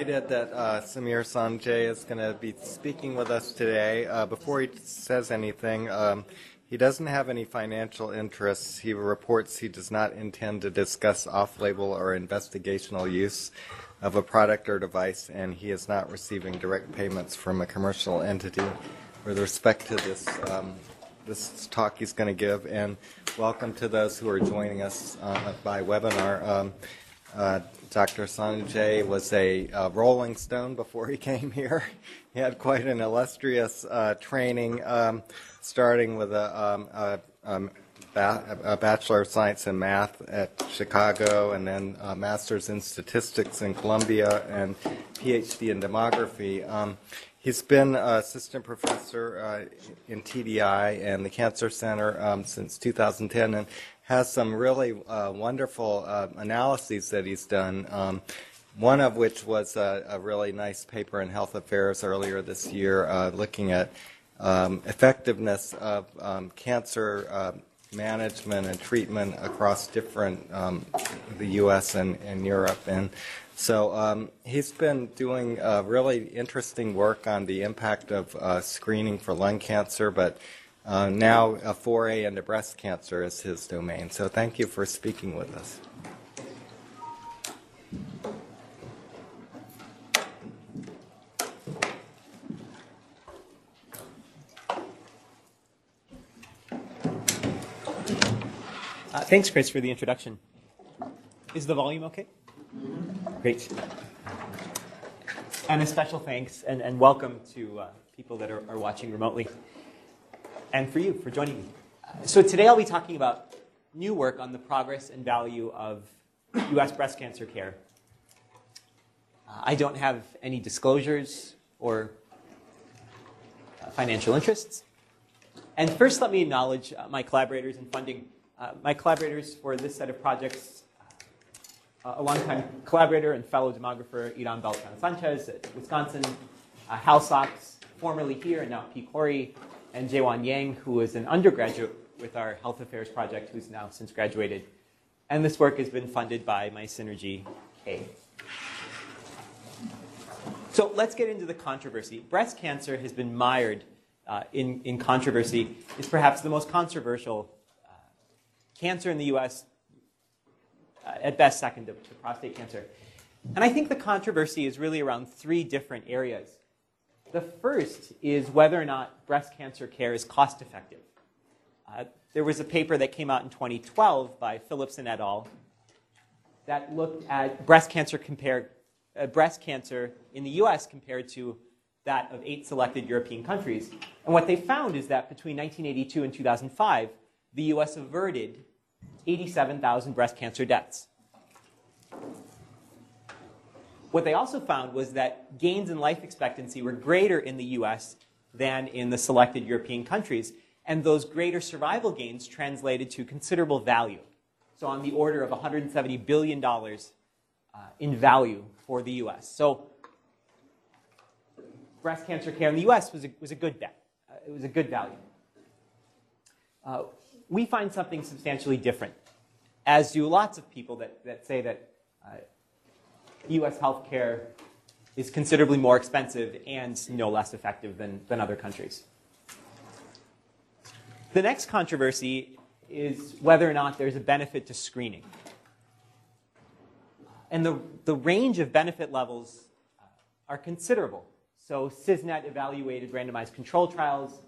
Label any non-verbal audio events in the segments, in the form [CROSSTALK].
That uh, Samir Soneji is going to be speaking with us today. Uh, before he says anything, um, he doesn't have any financial interests. He reports he does not intend to discuss off-label or investigational use of a product or device, and he is not receiving direct payments from a commercial entity with respect to this um, this talk he's going to give. And welcome to those who are joining us uh, by webinar. Um, uh, Dr. Soneji was a uh, Rolling Stone before he [LAUGHS] came here. he had quite an illustrious uh, training, um, starting with a, um, a, um, a, Bachelor of Science in Math at Chicago, and then a Master's in Statistics in Columbia, and PhD in Demography. Um, he's been assistant professor uh, in TDI and the Cancer Center um, since 2010, and has some really uh, wonderful uh, analyses that he's done. Um, one of which was a, a, really nice paper in Health Affairs earlier this year, uh, looking at um, effectiveness of um, cancer uh, management and treatment across different um, the U.S. And, and, Europe. And so um, he's been doing uh, really interesting work on the impact of uh, screening for lung cancer, but uh, now, a foray into breast cancer is his domain. So, thank you for speaking with us. Uh, thanks, Chris, for the introduction. Is the volume okay? Great. And a special thanks and, and welcome to uh, people that are, are watching remotely and for you for joining me. So today I'll be talking about new work on the progress and value of U.S. breast cancer care. Uh, I don't have any disclosures or uh, financial interests. And first, let me acknowledge uh, my collaborators and funding. Uh, my collaborators for this set of projects, uh, a longtime collaborator and fellow demographer, Hiram Beltran Sanchez at Wisconsin, uh, Hal Sox, formerly here and now PCORI, and Jaewon Yang, who is an undergraduate with our Health Affairs project, who's now since graduated. And this work has been funded by my Synergy A. So let's get into the controversy. Breast cancer has been mired uh, in, in controversy. It's perhaps the most controversial uh, cancer in the US, uh, at best second to, to prostate cancer. And I think the controversy is really around three different areas. The first is whether or not breast cancer care is cost effective. Uh, there was a paper that came out in 2012 by Philipson et al. that looked at breast cancer compared uh, breast cancer in the U.S. compared to that of eight selected European countries. And what they found is that between 1982 and 2005, the U.S. averted 87,000 breast cancer deaths. What they also found was that gains in life expectancy were greater in the US than in the selected European countries, and those greater survival gains translated to considerable value. So, on the order of $170 billion uh, in value for the US. So, breast cancer care in the US was a, was a good bet. Uh, it was a good value. Uh, we find something substantially different, as do lots of people that, that say that uh, US healthcare is considerably more expensive and no less effective than, than other countries. The next controversy is whether or not there's a benefit to screening. And the, the range of benefit levels are considerable. So CISNET evaluated randomized control trials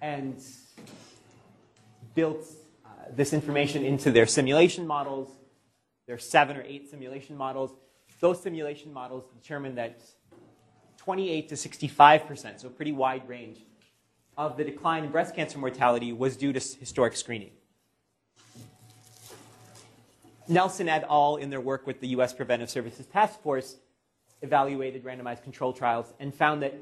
and built uh, this information into their simulation models. There are seven or eight simulation models those simulation models determined that 28 to 65%, so a pretty wide range, of the decline in breast cancer mortality was due to historic screening. Nelson et al., in their work with the US Preventive Services Task Force, evaluated randomized control trials and found that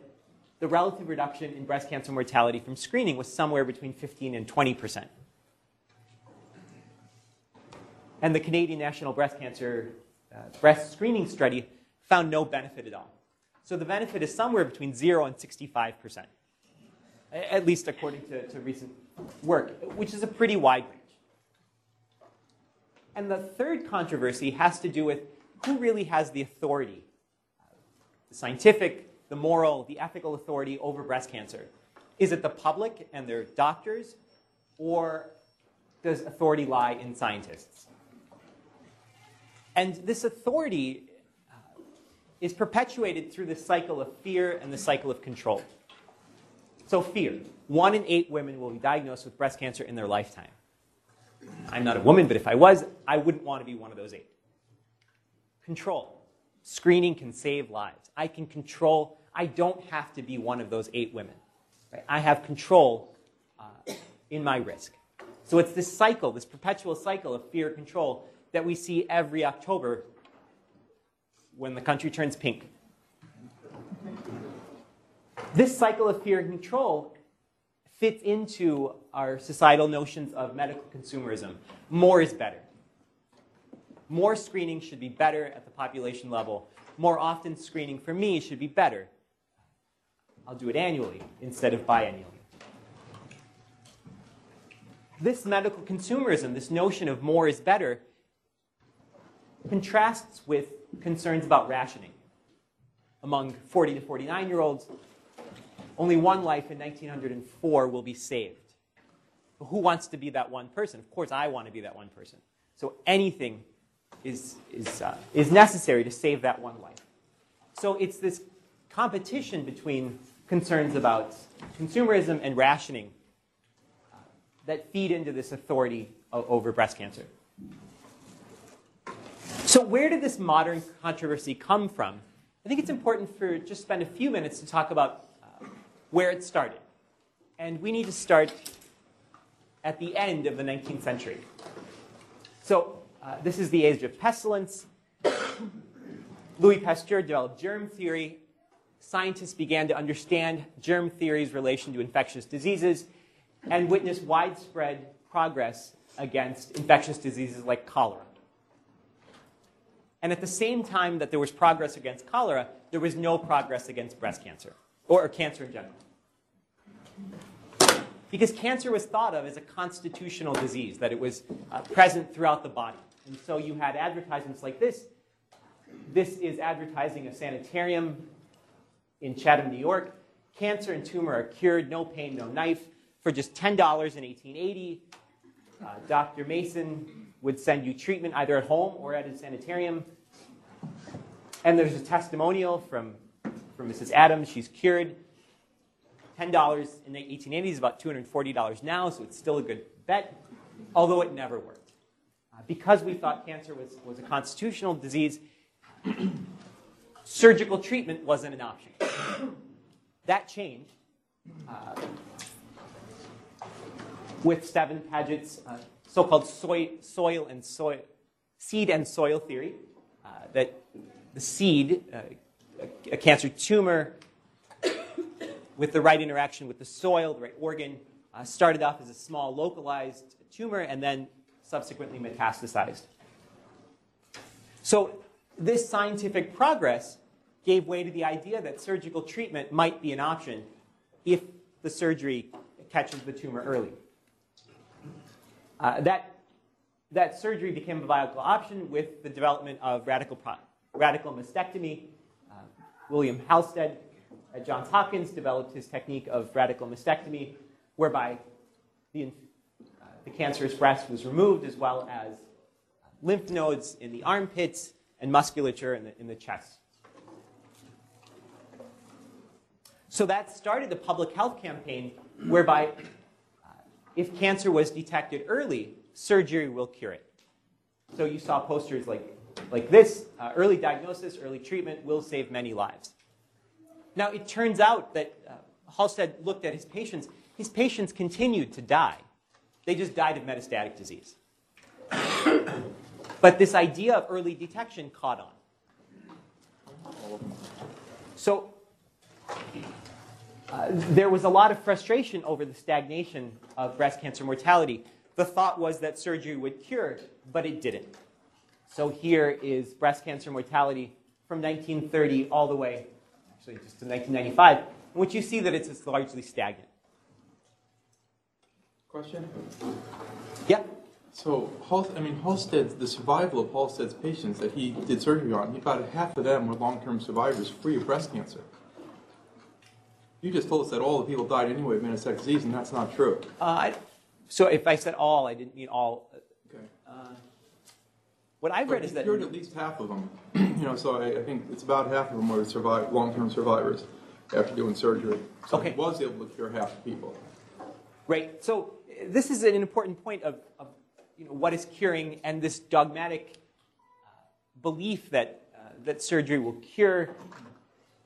the relative reduction in breast cancer mortality from screening was somewhere between 15 and 20 percent. And the Canadian National Breast Cancer Uh, breast screening study found no benefit at all. So the benefit is somewhere between 0 and 65%, at least according to, to recent work, which is a pretty wide range. And the third controversy has to do with who really has the authority the scientific, the moral, the ethical authority over breast cancer? Is it the public and their doctors, or does authority lie in scientists? And this authority uh, is perpetuated through the cycle of fear and the cycle of control. So, fear. One in eight women will be diagnosed with breast cancer in their lifetime. I'm not a woman, but if I was, I wouldn't want to be one of those eight. Control. Screening can save lives. I can control, I don't have to be one of those eight women. Right? I have control uh, in my risk. So it's this cycle, this perpetual cycle of fear control that we see every October when the country turns pink. This cycle of fear and control fits into our societal notions of medical consumerism. More is better. More screening should be better at the population level. More often screening for me should be better. I'll do it annually instead of biannually. This medical consumerism, this notion of more is better, contrasts with concerns about rationing. Among 40 to 49 year olds, only one life in 1904 will be saved. Who wants to be that one person? Of course, I want to be that one person. So anything is, is, uh, is necessary to save that one life. So it's this competition between concerns about consumerism and rationing uh, that feed into this authority over breast cancer. So, where did this modern controversy come from? I think it's important for just spend a few minutes to talk about uh, where it started. And we need to start at the end of the 19th century. So, uh, this is the age of pestilence. Louis Pasteur developed germ theory. Scientists began to understand germ theory's relation to infectious diseases and witnessed widespread progress against infectious diseases like cholera. And at the same time that there was progress against cholera, there was no progress against breast cancer, or, or cancer in general. Because cancer was thought of as a constitutional disease, that it was uh, present throughout the body. And so you had advertisements like this. This is advertising a sanitarium in Chatham, New York. Cancer and tumor are cured, no pain, no knife, for just $10 in 1880. Uh, Dr. Mason would send you treatment either at home or at a sanitarium. And there's a testimonial from, from Mrs. Adams. She's cured. $10 in the 1880s is about $240 now, so it's still a good bet, although it never worked. Uh, because we thought cancer was, was a constitutional disease, surgical treatment wasn't an option. that changed uh, with Stephen Paget's uh, so-called soy, soil and soil, seed and soil theory, uh, that the seed, uh, a, a cancer tumor, with the right interaction with the soil, the right organ, uh, started off as a small localized tumor and then subsequently metastasized. So this scientific progress gave way to the idea that surgical treatment might be an option if the surgery catches the tumor early. Uh, that, that surgery became a viable option with the development of radical, radical mastectomy. Uh, William Halsted at Johns Hopkins developed his technique of radical mastectomy, whereby the, uh, the cancerous breast was removed as well as lymph nodes in the armpits and musculature in the, in the chest. So that started the public health campaign whereby if cancer was detected early, surgery will cure it. So you saw posters like, like this uh, early diagnosis, early treatment will save many lives. Now, it turns out that uh, Halsted looked at his patients. His patients continued to die. They just died of metastatic disease. [COUGHS] but this idea of early detection caught on. So uh, there was a lot of frustration over the stagnation of breast cancer mortality. The thought was that surgery would cure, but it didn't. So here is breast cancer mortality from 1930 all the way, actually just to 1995, in which you see that it's largely stagnant. Question? Yeah? So, I mean, Halsted's, the survival of Halsted's patients that he did surgery on, about half of them were long-term survivors free of breast cancer. You just told us that all the people died anyway of metastatic disease, and that's not true. Uh, I, so if I said all, I didn't mean all. Okay. What I've read is that cured at least half of them. [CLEARS THROAT] you know, so I, I think it's about half of them were survive, long-term survivors after doing surgery. So Okay. he was able to cure half the people. Right. So uh, this is an important point of, of you know, what is curing and this dogmatic uh, belief that, uh, that surgery will cure.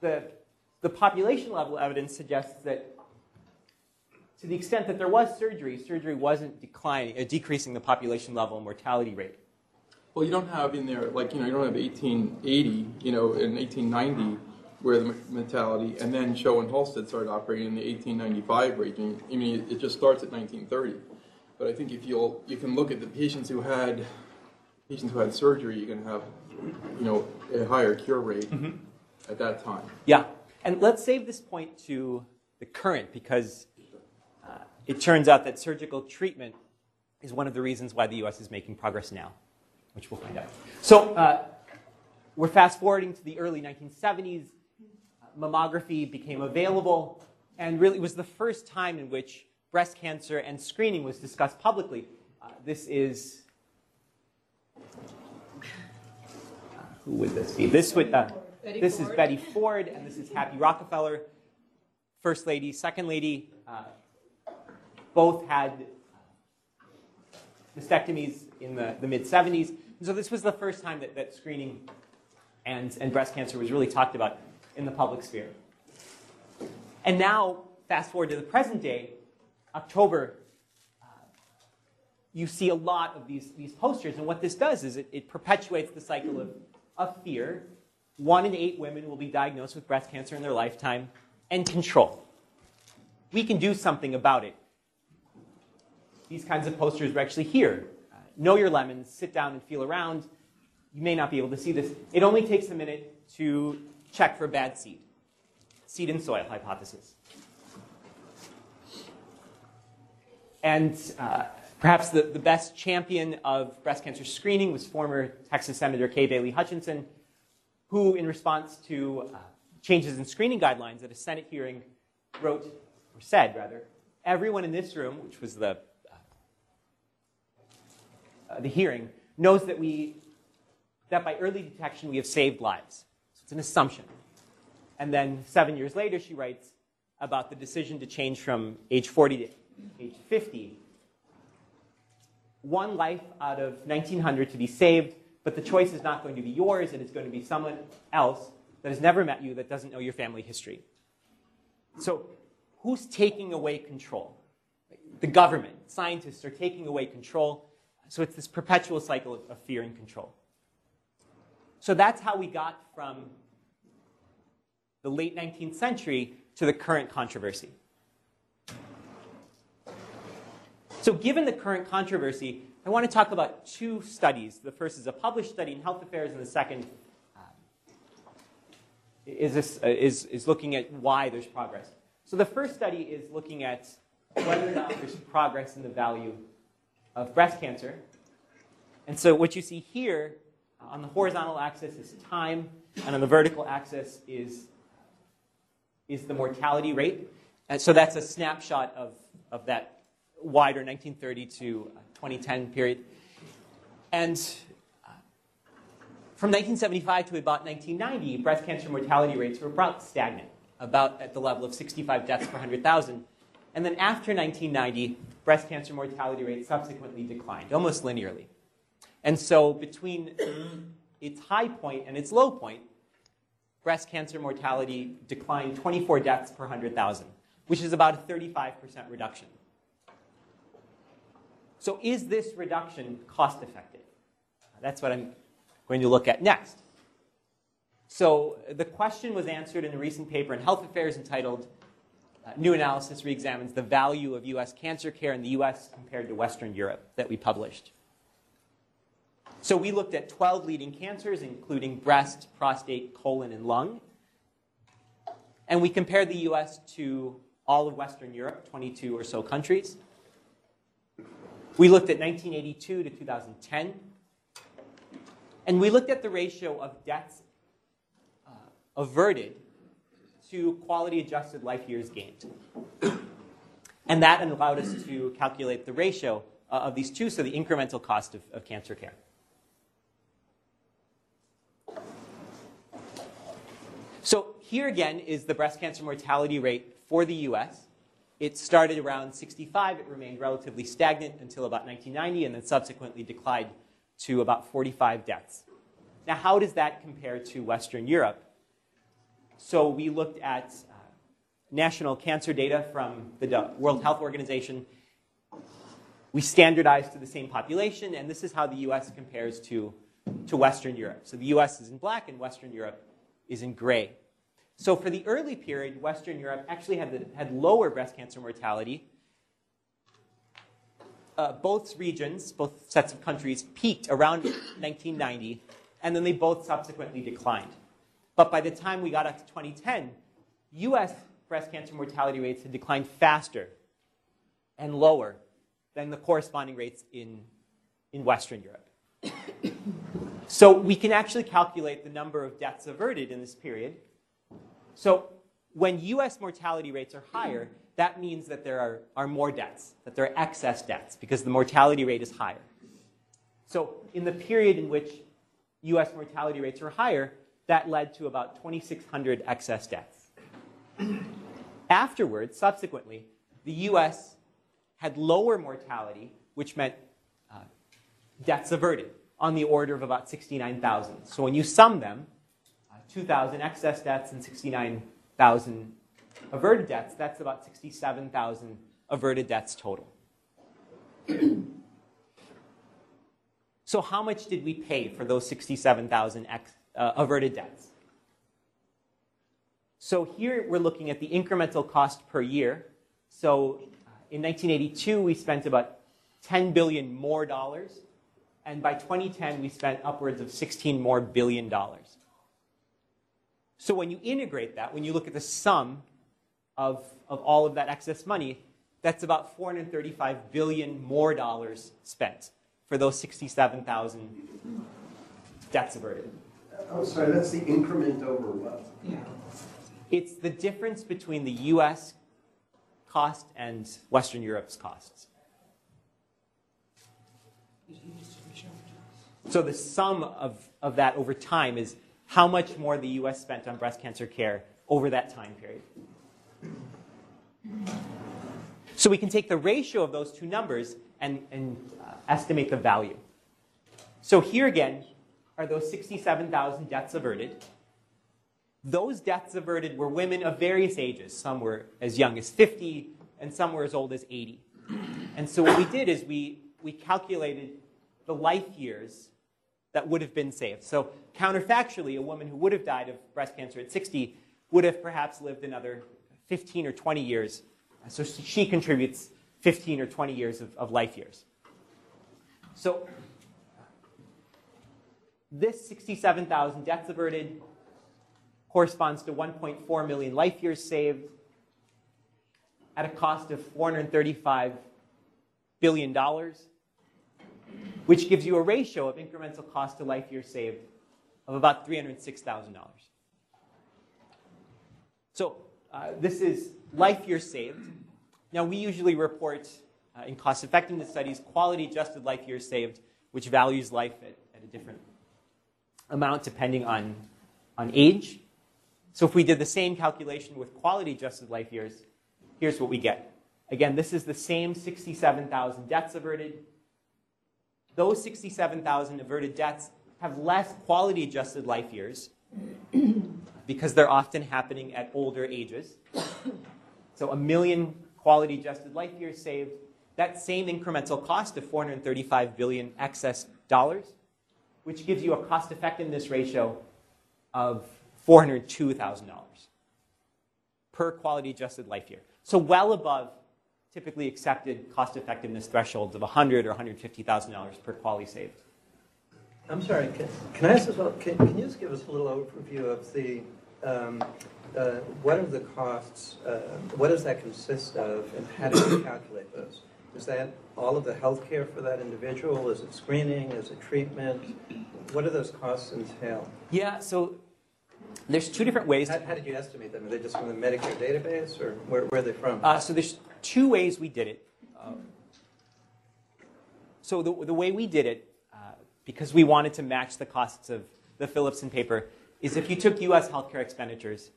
The, the population level evidence suggests that to the extent that there was surgery, surgery wasn't declining, uh, decreasing the population level mortality rate. Well, you don't have in there, like, you know, you don't have 1880, you know, in 1890, where the mortality, and then Show and Halsted started operating in the 1895 regime. I mean, it just starts at 1930. But I think if you'll, you can look at the patients who had, patients who had surgery, you're going to have, you know, a higher cure rate at that time. Yeah. And let's save this point to the current because uh, it turns out that surgical treatment is one of the reasons why the US is making progress now, which we'll find out. So uh, we're fast forwarding to the early 1970s. Mammography became available and really was the first time in which breast cancer and screening was discussed publicly. Uh, this is. uh, who would this be? This would. Uh, Betty this is Betty Ford, and this is Happy Rockefeller, First Lady, Second Lady. Uh, both had mastectomies in the, the mid 70s. And so this was the first time that, that screening and, and breast cancer was really talked about in the public sphere. And now, fast forward to the present day, October, uh, you see a lot of these, these posters. And what this does is it, it perpetuates the cycle of, of fear. One in eight women will be diagnosed with breast cancer in their lifetime, and control. We can do something about it. These kinds of posters are actually here. Uh, know your lemons, sit down and feel around. You may not be able to see this. It only takes a minute to check for bad seed. Seed and soil hypothesis. And uh, perhaps the, the best champion of breast cancer screening was former Texas Senator Kay Bailey Hutchinson, who, in response to uh, changes in screening guidelines at a Senate hearing, wrote, or said rather, everyone in this room, which was the, uh, the hearing, knows that, we, that by early detection we have saved lives. So it's an assumption. And then seven years later, she writes about the decision to change from age 40 to age 50. One life out of 1900 to be saved, but the choice is not going to be yours, it is going to be someone else that has never met you, that doesn't know your family history. So, who's taking away control? The government, scientists are taking away control. So, it's this perpetual cycle of, of fear and control. So, that's how we got from the late 19th century to the current controversy. So, given the current controversy, I want to talk about two studies. The first is a published study in Health Affairs, and the second uh, is, this, uh, is, is looking at why there's progress. So, the first study is looking at whether or not there's progress in the value of breast cancer. And so, what you see here uh, on the horizontal axis is time, and on the vertical axis is, is the mortality rate. And so, that's a snapshot of, of that wider 1930 to uh, 2010 period. And uh, from 1975 to about 1990, breast cancer mortality rates were about stagnant, about at the level of 65 deaths per 100,000. And then after 1990, breast cancer mortality rates subsequently declined, almost linearly. And so between its high point and its low point, breast cancer mortality declined 24 deaths per 100,000, which is about a 35% reduction. So, is this reduction cost effective? That's what I'm going to look at next. So, the question was answered in a recent paper in Health Affairs entitled uh, New Analysis Reexamines the Value of U.S. Cancer Care in the U.S. compared to Western Europe that we published. So, we looked at 12 leading cancers, including breast, prostate, colon, and lung. And we compared the U.S. to all of Western Europe, 22 or so countries. We looked at 1982 to 2010, and we looked at the ratio of deaths uh, averted to quality adjusted life years gained. And that allowed us to calculate the ratio uh, of these two, so the incremental cost of, of cancer care. So here again is the breast cancer mortality rate for the US. It started around 65, it remained relatively stagnant until about 1990, and then subsequently declined to about 45 deaths. Now, how does that compare to Western Europe? So we looked at uh, national cancer data from the World Health Organization. We standardized to the same population, and this is how the US compares to, to Western Europe. So the US is in black, and Western Europe is in gray. So for the early period, Western Europe actually had, the, had lower breast cancer mortality. Uh, both regions, both sets of countries, peaked around 1990, and then they both subsequently declined. But by the time we got up to 2010, US breast cancer mortality rates had declined faster and lower than the corresponding rates in, in Western Europe. [COUGHS] so we can actually calculate the number of deaths averted in this period so when US mortality rates are higher, that means that there are, are more deaths, that there are excess deaths, because the mortality rate is higher. So in the period in which US mortality rates were higher, that led to about 2,600 excess deaths. Afterwards, subsequently, the US had lower mortality, which meant uh, deaths averted, on the order of about 69,000. So when you sum them, 2,000 excess deaths and 69,000 averted deaths. That's about 67,000 averted deaths total. [CLEARS THROAT] so, how much did we pay for those 67,000 ex- uh, averted deaths? So, here we're looking at the incremental cost per year. So, uh, in 1982, we spent about 10 billion more dollars. And by 2010, we spent upwards of 16 more billion dollars. So when you integrate that, when you look at the sum of, of all of that excess money, that's about 435 billion more dollars spent for those 67,000 deaths averted. Oh, sorry, that's the increment over what? Yeah. It's the difference between the US cost and Western Europe's costs. So the sum of, of that over time is how much more the US spent on breast cancer care over that time period. So we can take the ratio of those two numbers and, and uh, estimate the value. So here again are those 67,000 deaths averted. Those deaths averted were women of various ages. Some were as young as 50, and some were as old as 80. And so what we did is we, we calculated the life years that would have been saved. So, counterfactually, a woman who would have died of breast cancer at 60 would have perhaps lived another 15 or 20 years. So, she contributes 15 or 20 years of, of life years. So, this 67,000 deaths averted corresponds to 1.4 million life years saved at a cost of $435 billion which gives you a ratio of incremental cost to life years saved of about $306,000. So uh, this is life years saved. Now, we usually report uh, in cost effectiveness studies quality adjusted life years saved, which values life at, at a different amount depending on, on age. So if we did the same calculation with quality adjusted life years, here's what we get. Again, this is the same 67,000 deaths averted, those 67,000 averted deaths have less quality adjusted life years [CLEARS THROAT] because they're often happening at older ages. So a million quality adjusted life years saved, that same incremental cost of 435 billion excess dollars, which gives you a cost effectiveness ratio of $402,000 per quality adjusted life year. So well above typically accepted cost effectiveness thresholds of 100 or $150,000 per quality saved. I'm sorry, can, can I ask as well, can, can you just give us a little overview of the, um, uh, what are the costs, uh, what does that consist of, and how do you calculate those? Is that all of the health care for that individual? Is it screening? Is it treatment? What do those costs entail? Yeah, so there's two different ways. How, how did you estimate them? Are they just from the Medicare database, or where, where are they from? Uh, so there's two ways we did it. Uh, so the, the way we did it, uh, because we wanted to match the costs of the Philipson paper, is if you took U.S. healthcare expenditures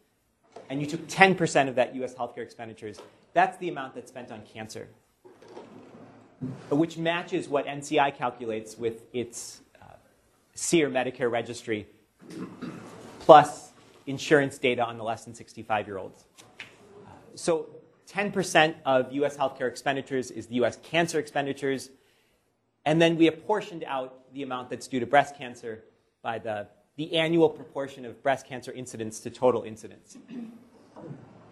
and you took 10% of that U.S. healthcare expenditures, that's the amount that's spent on cancer, which matches what NCI calculates with its uh, SEER Medicare registry, plus insurance data on the less than 65 year olds. So 10% of US healthcare expenditures is the US cancer expenditures. And then we apportioned out the amount that's due to breast cancer by the, the annual proportion of breast cancer incidence to total incidence.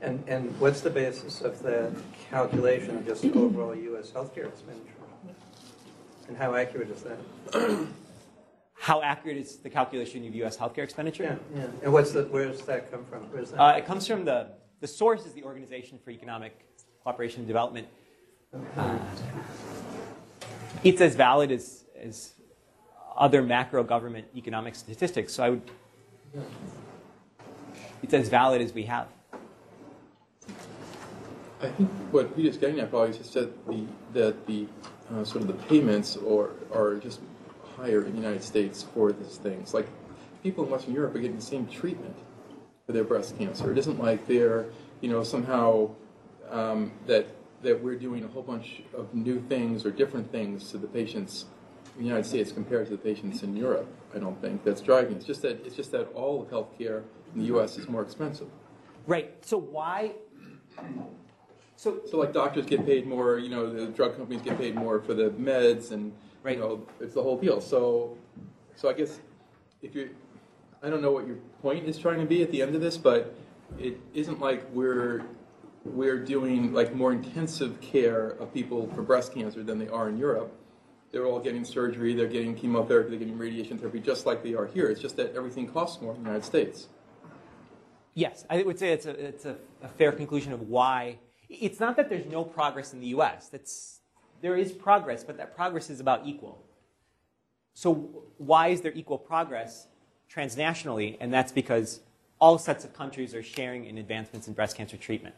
And, and what's the basis of that calculation of just overall U.S. healthcare expenditure? And how accurate is that? How accurate is the calculation of US healthcare expenditure? Yeah, yeah. And what's the, where does that come from? Where's that? Uh, it comes from the, the source is the Organization for Economic Cooperation and Development. Uh, it's as valid as, as other macro government economic statistics. So I would, it's as valid as we have. I think what Peter's getting at probably is just that the, that the, uh, sort of the payments or, are just higher in the United States for these things. Like, people in Western Europe are getting the same treatment for their breast cancer. It isn't like they're, you know, somehow, um, that, that we're doing a whole bunch of new things or different things to the patients in the United States compared to the patients in Europe, I don't think, that's driving. It's just that, it's just that all of healthcare in the US is more expensive. Right. So why? So So like doctors get paid more, you know, the drug companies get paid more for the meds and, Right. you know, it's the whole deal. So, so I guess if you, I don't know what your point is trying to be at the end of this, but it isn't like we're, we're doing like more intensive care of people for breast cancer than they are in Europe. They're all getting surgery, they're getting chemotherapy, they're getting radiation therapy, just like they are here. It's just that everything costs more in the United States. Yes, I would say it's a, it's a, a fair conclusion of why. It's not that there's no progress in the US. That's, there is progress, but that progress is about equal. So, why is there equal progress transnationally? And that's because all sets of countries are sharing in advancements in breast cancer treatment.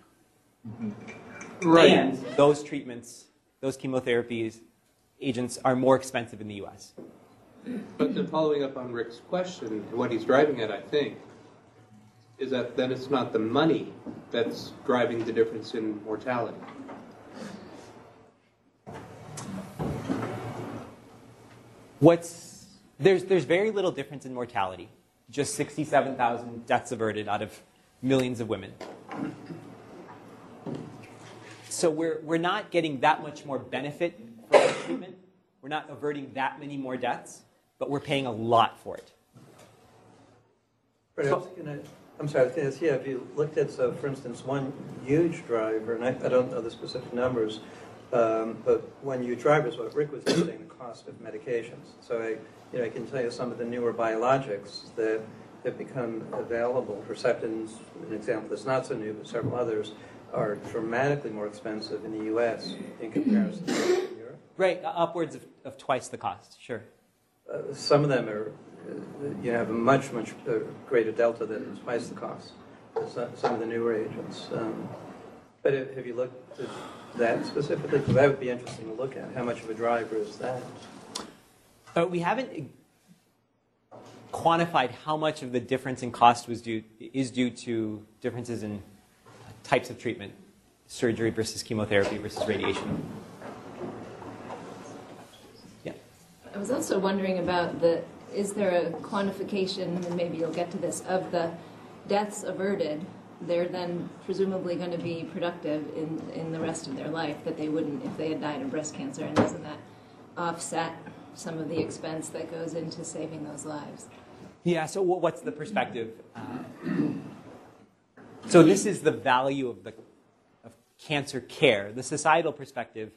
Mm-hmm. And those treatments, those chemotherapies, agents are more expensive in the US. But then following up on Rick's question, what he's driving at, I think, is that then it's not the money that's driving the difference in mortality. What's there's there's very little difference in mortality. Just 67,000 deaths averted out of millions of women. So we're we're not getting that much more benefit from the treatment. We're not averting that many more deaths, but we're paying a lot for it. But I was gonna, I'm sorry, I was gonna say, yeah, if you looked at, so for instance, one huge driver, and I, I don't know the specific numbers, um, but when you drive, is what Rick was saying, the cost of medications. So I, you know, I can tell you some of the newer biologics that have become available, Herceptin's an example that's not so new, but several others, are dramatically more expensive in the U.S. in comparison to Europe. Right, uh, upwards of, of twice the cost. Sure. Uh, Some of them are, uh, you have a much, much uh, greater delta than twice the cost, some some of the newer agents. Um, But have have you looked at that specifically? Because that would be interesting to look at. How much of a driver is that? But Uh, we haven't quantified how much of the difference in cost was due is due to differences in types of treatment, surgery versus chemotherapy versus radiation. Yeah. I was also wondering about the, is there a quantification, and maybe you'll get to this, of the deaths averted? They're then presumably going to be productive in, in the rest of their life that they wouldn't if they had died of breast cancer, and doesn't that offset some of the expense that goes into saving those lives? Yeah, so what's the perspective? Uh, so this is the value of the of cancer care. The societal perspective,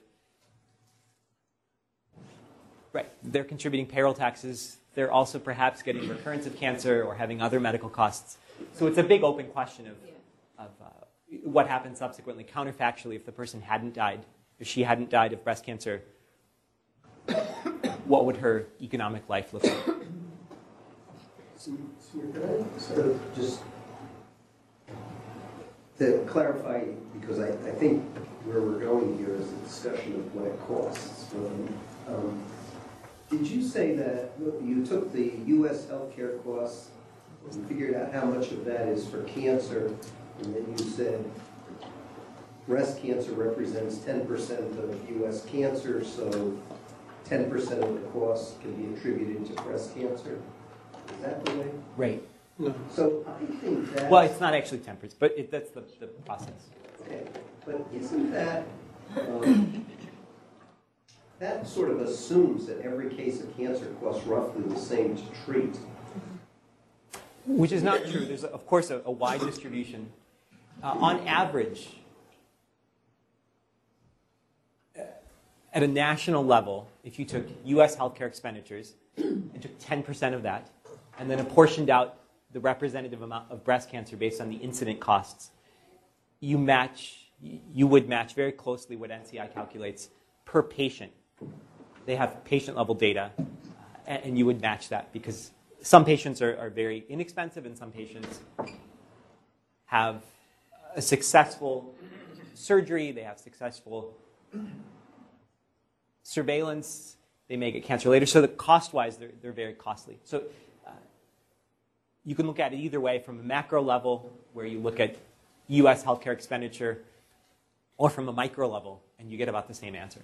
right? They're contributing payroll taxes. They're also perhaps getting recurrence of cancer or having other medical costs. So it's a big open question of, Yeah. of uh, what happens subsequently, counterfactually, if the person hadn't died if she hadn't died of breast cancer, [COUGHS] what would her economic life look like? So sort of just to clarify, because I, I think where we're going here is a discussion of what it costs. Um, Did you say that you took the US healthcare costs and figured out how much of that is for cancer, and then you said breast cancer represents ten percent of US cancer, so ten percent of the cost can be attributed to breast cancer? Is that the way? Right. No. So I think that. Well, it's not actually 10%, but it, that's the, the process. Okay, but isn't that, um, that sort of assumes that every case of cancer costs roughly the same to treat? Which is not true. There's, of course, a, a wide distribution. Uh, on average, uh, at a national level, if you took US healthcare expenditures and took 10% of that, and then apportioned out the representative amount of breast cancer based on the incident costs, you match, you would match very closely what NCI calculates per patient. They have patient level data, uh, and, and you would match that because some patients are, are very inexpensive and some patients have a successful surgery, they have successful surveillance, they may get cancer later. So the cost-wise, they're, they're very costly. So uh, you can look at it either way from a macro level, where you look at U.S. healthcare expenditure, or from a micro level, and you get about the same answer.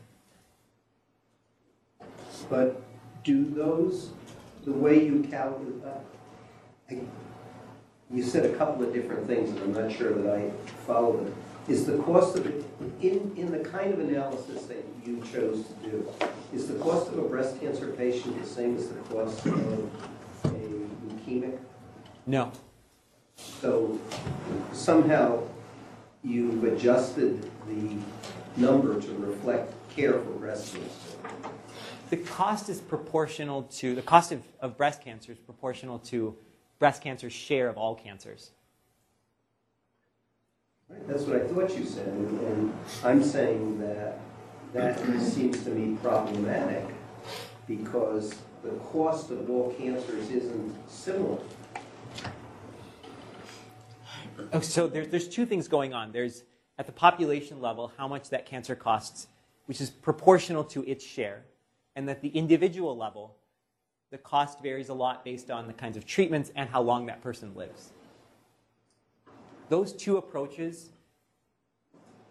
But do those, the way you calculate, uh, you said a couple of different things, and I'm not sure that I follow them. Is the cost of it, in, in the kind of analysis that you chose to do, is the cost of a breast cancer patient the same as the cost of a leukemic? No. So somehow you've adjusted the number to reflect care for breast cancer. The cost is proportional to, the cost of, of breast cancer is proportional to breast cancer's share of all cancers. Right, That's what I thought you said, and and I'm saying that that seems to me problematic because the cost of all cancers isn't similar. Oh, so there, there's two things going on. There's at the population level how much that cancer costs, which is proportional to its share, and at the individual level, the cost varies a lot based on the kinds of treatments and how long that person lives. Those two approaches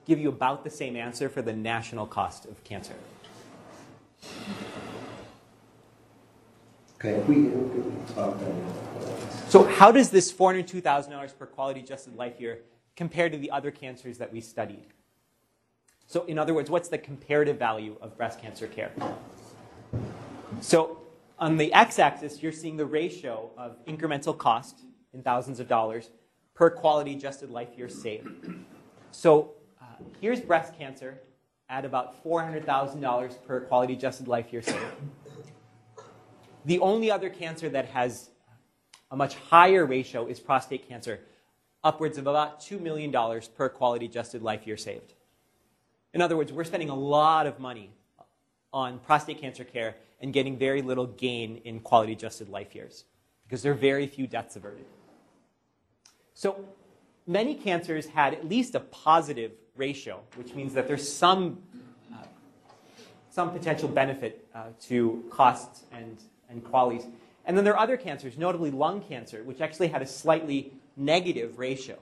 give you about the same answer for the national cost of cancer. Okay, we can talk about it. So, how does this $402,000 per quality adjusted life year compare to the other cancers that we studied? So, in other words, what's the comparative value of breast cancer care? So, on the x axis, you're seeing the ratio of incremental cost in thousands of dollars per quality adjusted life year saved. So, uh, here's breast cancer at about $400,000 per quality adjusted life year saved. The only other cancer that has a much higher ratio is prostate cancer, upwards of about $2 million per quality adjusted life year saved. In other words, we're spending a lot of money on prostate cancer care and getting very little gain in quality adjusted life years because there are very few deaths averted. So many cancers had at least a positive ratio, which means that there's some, uh, some potential benefit uh, to costs and, and qualities. And then there are other cancers, notably lung cancer, which actually had a slightly negative ratio.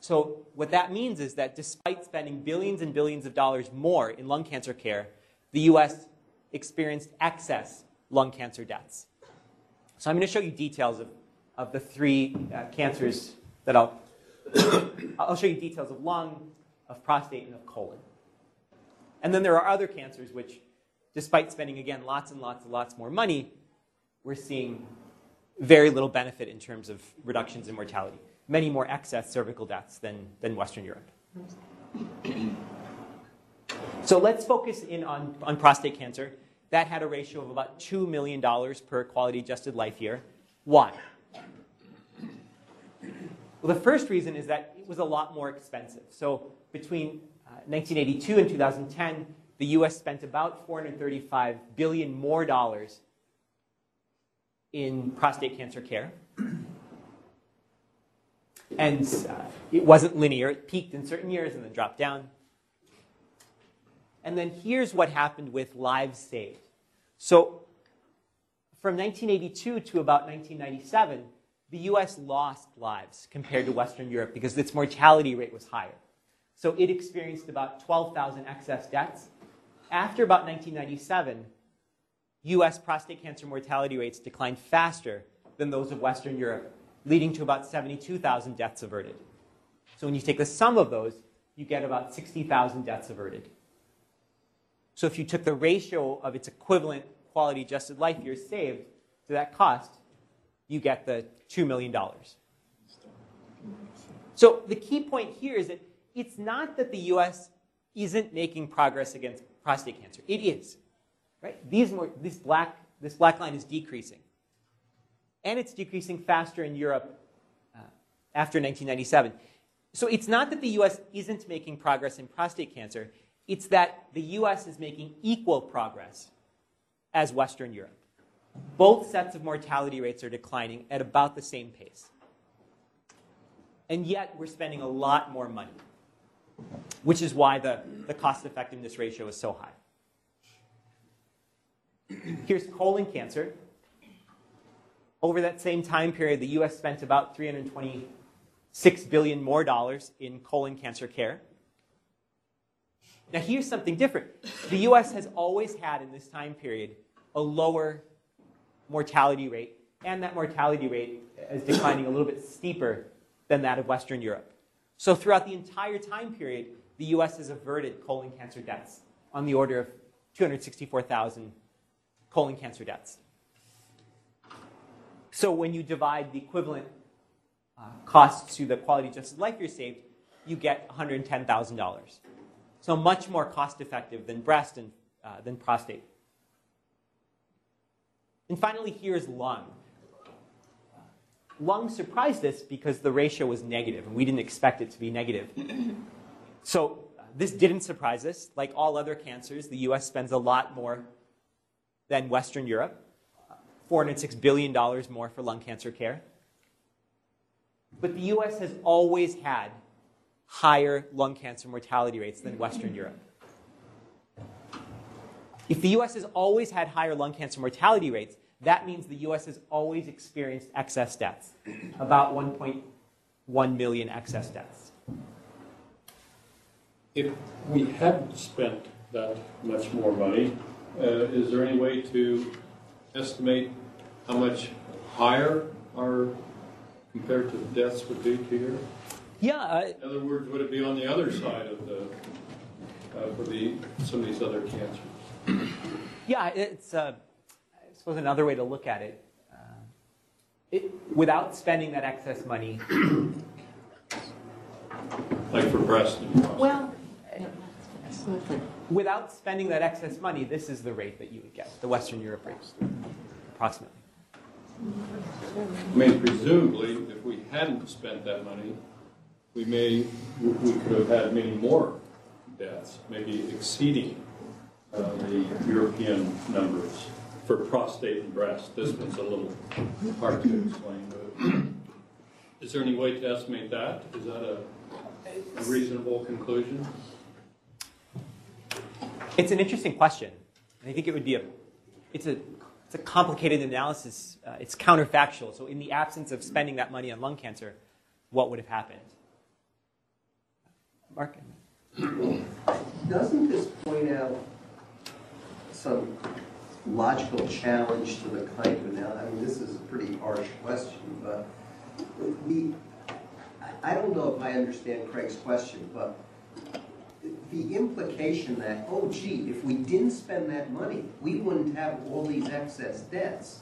So what that means is that despite spending billions and billions of dollars more in lung cancer care, the US experienced excess lung cancer deaths. So I'm going to show you details of, of the three uh, cancers that I'll, [COUGHS] I'll show you details of lung, of prostate, and of colon. And then there are other cancers which, despite spending, again, lots and lots and lots more money, we're seeing very little benefit in terms of reductions in mortality. Many more excess cervical deaths than, than Western Europe. So let's focus in on, on prostate cancer. That had a ratio of about $2 million per quality adjusted life year. Why? Well, the first reason is that it was a lot more expensive. So between uh, 1982 and 2010, the U.S. spent about 435 billion more dollars in prostate cancer care. And uh, it wasn't linear. It peaked in certain years and then dropped down. And then here's what happened with lives saved. So from 1982 to about 1997, the US lost lives compared to Western Europe because its mortality rate was higher. So it experienced about 12,000 excess deaths. After about 1997, US prostate cancer mortality rates declined faster than those of Western Europe, leading to about 72,000 deaths averted. So when you take the sum of those, you get about 60,000 deaths averted. So if you took the ratio of its equivalent quality adjusted life years saved to that cost, you get the $2 million. So the key point here is that it's not that the US isn't making progress against prostate cancer. It is. Right? These more, this, black, this black line is decreasing. And it's decreasing faster in Europe uh, after 1997. So it's not that the US isn't making progress in prostate cancer, it's that the US is making equal progress as Western Europe. Both sets of mortality rates are declining at about the same pace. And yet we're spending a lot more money, which is why the, the cost effectiveness ratio is so high. Here's colon cancer. Over that same time period, the US spent about 326 billion more dollars in colon cancer care. Now, here's something different. The US has always had, in this time period, a lower mortality rate, and that mortality rate is declining a little bit steeper than that of Western Europe. So, throughout the entire time period, the US has averted colon cancer deaths on the order of 264,000 colon cancer deaths. So, when you divide the equivalent uh, costs to the quality adjusted life years saved, you get $110,000. So, much more cost effective than breast and uh, than prostate. And finally, here's lung. Lung surprised us because the ratio was negative, and we didn't expect it to be negative. So, this didn't surprise us. Like all other cancers, the US spends a lot more than Western Europe $406 billion more for lung cancer care. But the US has always had higher lung cancer mortality rates than Western Europe. If the US has always had higher lung cancer mortality rates, that means the US has always experienced excess deaths, about 1.1 million excess deaths. If we hadn't spent that much more money, uh, is there any way to estimate how much higher our compared to the deaths would be year? Yeah, uh, In other words, would it be on the other side of the, uh, for the, some of these other cancers? [CLEARS THROAT] yeah, it's, uh, I suppose, another way to look at it. Uh, it without spending that excess money, [CLEARS THROAT] Like for breast and prostate? well, without spending that excess money, this is the rate that you would get, the Western Europe rate, approximately. I mean, presumably, if we hadn't spent that money, we may, we could have had many more deaths, maybe exceeding uh, the European numbers for prostate and breast. This one's a little hard to explain, but is there any way to estimate that? Is that a a reasonable conclusion? It's an interesting question. And I think it would be a, it's a, it's a complicated analysis. Uh, it's counterfactual. So in the absence of spending that money on lung cancer, what would have happened? Mark? Doesn't this point out some logical challenge to the kind of now? I mean, this is a pretty harsh question, but the, I- don't know if I understand Craig's question, but the implication that, oh gee, if we didn't spend that money, we wouldn't have all these excess deaths,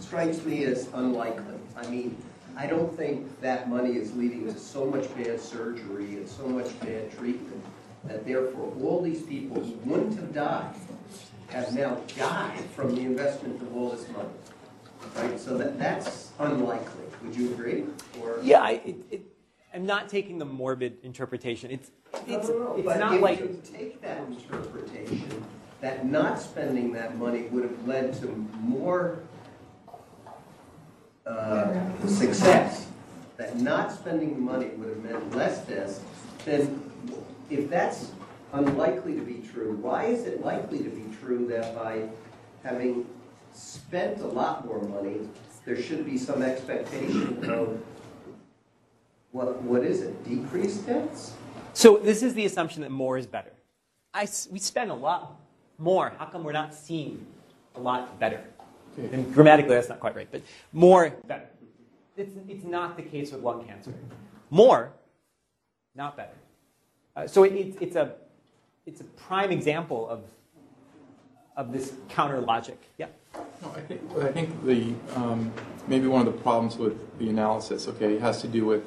strikes me as unlikely. I mean, I don't think that money is leading to so much bad surgery and so much bad treatment that therefore all these people wouldn't have died have now died from the investment of all this money. Right? So that, that's unlikely. Would you agree? Or Yeah, I, it, it, I'm not taking the morbid interpretation. It's, No, it's, no, no, it's but not if like. you take that interpretation, that not spending that money would have led to more uh, success, that not spending the money would have meant less deaths, then if that's unlikely to be true, why is it likely to be true that by having spent a lot more money, there should be some expectation of, what, what is it, decreased deaths? So this is the assumption that more is better. I s we spend a lot more. How come we're not seeing a lot better? And grammatically, that's not quite right, but more better. It's, it's not the case with lung cancer. More, not better. Uh, so it, it's, it's, a, it's a prime example of, of this counter logic. Yeah. No, I think, I think the, um, maybe one of the problems with the analysis, okay, has to do with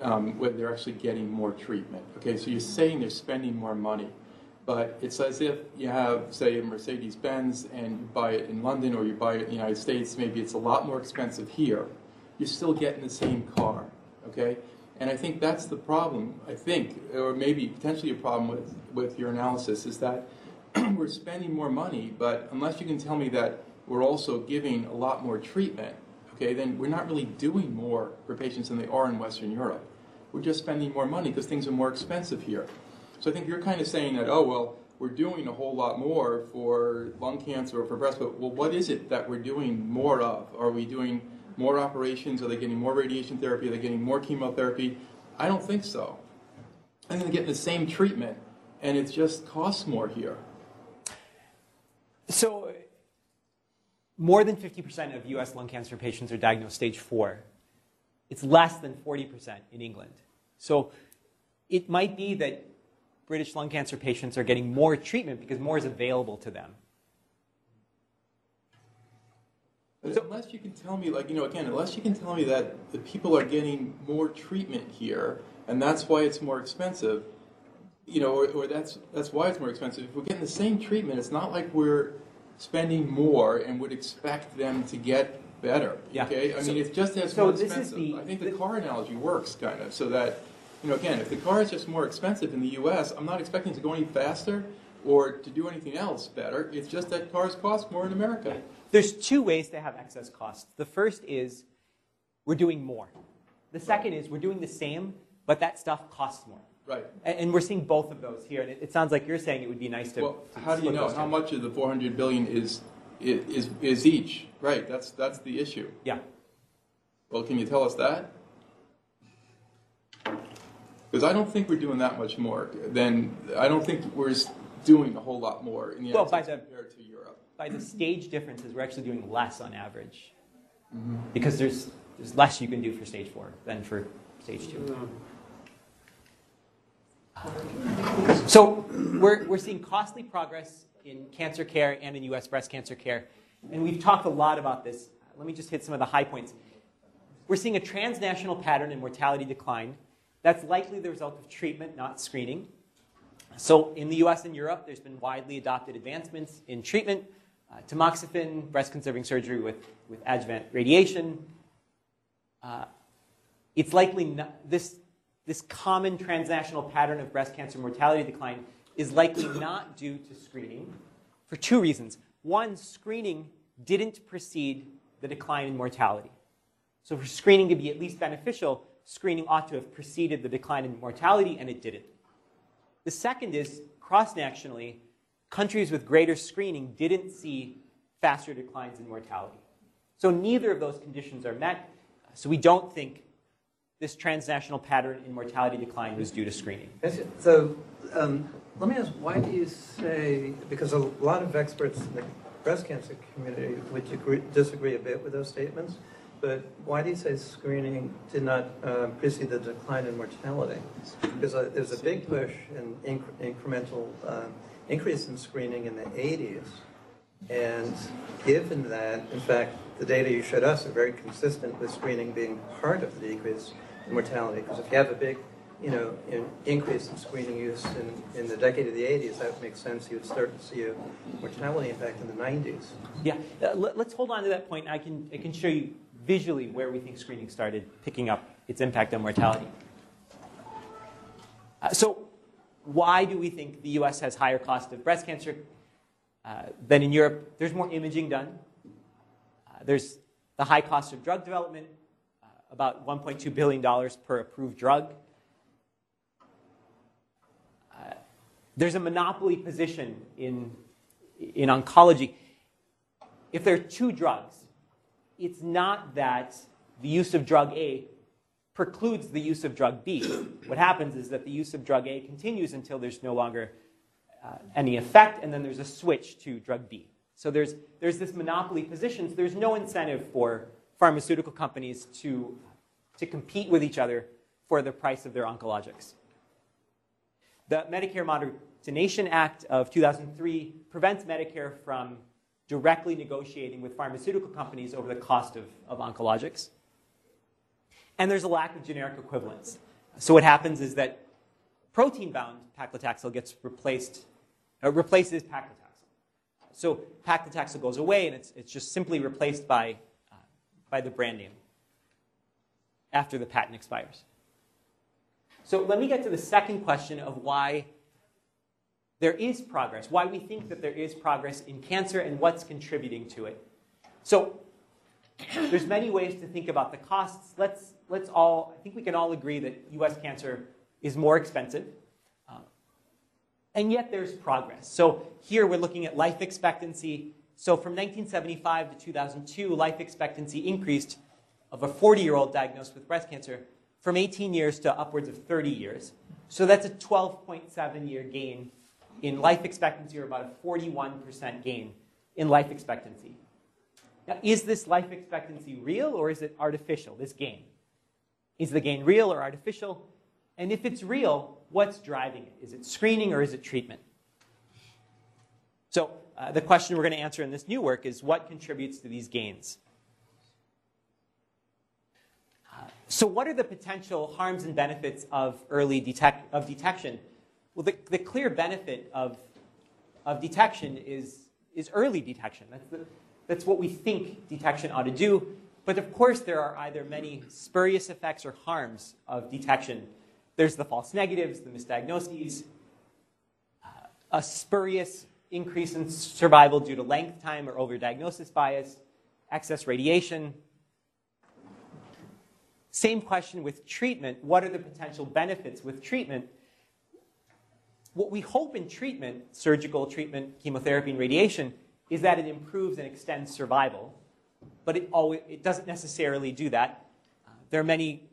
um, whether they're actually getting more treatment. Okay, so you're saying they're spending more money, but it's as if you have, say, a Mercedes Benz and you buy it in London or you buy it in the United States, maybe it's a lot more expensive here. You're still getting the same car, okay? And I think that's the problem, I think, or maybe potentially a problem with, with your analysis, is that [CLEARS THROAT] we're spending more money, but unless you can tell me that we're also giving a lot more treatment, okay, then we're not really doing more for patients than they are in Western Europe. We're just spending more money because things are more expensive here. So I think you're kind of saying that, oh, well, we're doing a whole lot more for lung cancer or for breast, but well, what is it that we're doing more of? Are we doing more operations? Are they getting more radiation therapy? Are they getting more chemotherapy? I don't think so. I think they're getting the same treatment, and it just costs more here. So, more than 50% of US lung cancer patients are diagnosed stage four. It's less than 40% in England. So, it might be that British lung cancer patients are getting more treatment because more is available to them. But unless you can tell me, like, you know, again, unless you can tell me that the people are getting more treatment here, and that's why it's more expensive, you know, or, or that's, that's why it's more expensive. If we're getting the same treatment, it's not like we're spending more and would expect them to get better. Yeah. Okay? I So- mean, it's just as so more this is expensive. the- I think the the- car analogy works, kind of, so that, you know, again, if the car is just more expensive in the U.S., I'm not expecting to go any faster or to do anything else better. It's just that cars cost more in America. There's two ways to have excess costs. The first is we're doing more. The second is we're doing the same, but that stuff costs more. Right. And, and we're seeing both of those here. And it, it sounds like you're saying it would be nice to. Well, to how do you know how two. much of the 400 billion is, is, is each? Right, that's, that's the issue. Yeah. Well, can you tell us that? Because I don't think we're doing that much more than, I don't think we're doing a whole lot more in the Well, United by States the- compared to Europe. By the stage differences, we're actually doing less on average. Mm-hmm. Because there's, there's less you can do for stage four than for stage two. So we're, we're seeing costly progress in cancer care and in US breast cancer care. And we've talked a lot about this. Let me just hit some of the high points. We're seeing a transnational pattern in mortality decline. That's likely the result of treatment, not screening. So in the US and Europe, there's been widely adopted advancements in treatment. Uh, tamoxifen, breast conserving surgery with, with adjuvant radiation. Uh, it's likely not, this, this common transnational pattern of breast cancer mortality decline is likely [COUGHS] not due to screening for two reasons. One, screening didn't precede the decline in mortality. So for screening to be at least beneficial, screening ought to have preceded the decline in mortality, and it didn't. The second is cross-nationally, countries with greater screening didn't see faster declines in mortality. So neither of those conditions are met. So we don't think this transnational pattern in mortality decline was due to screening. So, um, let me ask, why do you say, because a lot of experts in the breast cancer community would agree, disagree a bit with those statements, but why do you say screening did not uh, precede the decline in mortality? Because uh, there's a big push in inc- incremental uh, increase in screening in the 80s, and given that, in fact, the data you showed us are very consistent with screening being part of the decrease mortality. Because if you have a big, you know, in, increase in screening use in, in the decade of the 80s, that would make sense. You would start to see a mortality impact in the 90s. Yeah, uh, let, us hold on to that point. I can, I can show you visually where we think screening started picking up its impact on mortality. Uh, so, why do we think the US has higher cost of breast cancer uh, than in Europe? There's more imaging done. Uh, there's the high cost of drug development, about $1.2 billion per approved drug. Uh, there's a monopoly position in, in oncology. If there are two drugs, it's not that the use of drug A precludes the use of drug B. What happens is that the use of drug A continues until there's no longer uh, any effect, and then there's a switch to drug B. So there's, there's this monopoly position. So there's no incentive for pharmaceutical companies to, to compete with each other for the price of their oncologics. The Medicare Modernization Act of 2003 prevents Medicare from directly negotiating with pharmaceutical companies over the cost of, of oncologics. And there's a lack of generic equivalence. So what happens is that protein-bound paclitaxel gets replaced, uh, replaces paclitaxel. So paclitaxel goes away, and it's, it's just simply replaced by, by the brand name after the patent expires. So let me get to the second question of why there is progress, why we think that there is progress in cancer and what's contributing to it. So there's many ways to think about the costs. Let's, let's all, I think we can all agree that US cancer is more expensive. Uh, and yet there's progress. So here we're looking at life expectancy. So from 1975 to 2002, life expectancy increased of a 40 year old diagnosed with breast cancer from 18 years to upwards of 30 years. So that's a 12.7 year gain in life expectancy, or about a 41% gain in life expectancy. Now, is this life expectancy real or is it artificial, this gain? Is the gain real or artificial? And if it's real, what's driving it? Is it screening or is it treatment? So, uh, the question we're going to answer in this new work is what contributes to these gains? Uh, so, what are the potential harms and benefits of early detect- of detection well, the, the clear benefit of, of detection is, is early detection. That's, the, that's what we think detection ought to do. But of course, there are either many spurious effects or harms of detection. There's the false negatives, the misdiagnoses, uh, a spurious increase in survival due to length time or overdiagnosis bias, excess radiation. Same question with treatment. What are the potential benefits with treatment? what we hope in treatment, surgical treatment, chemotherapy, and radiation, is that it improves and extends survival. But it, always, it doesn't necessarily do that. Uh, there are many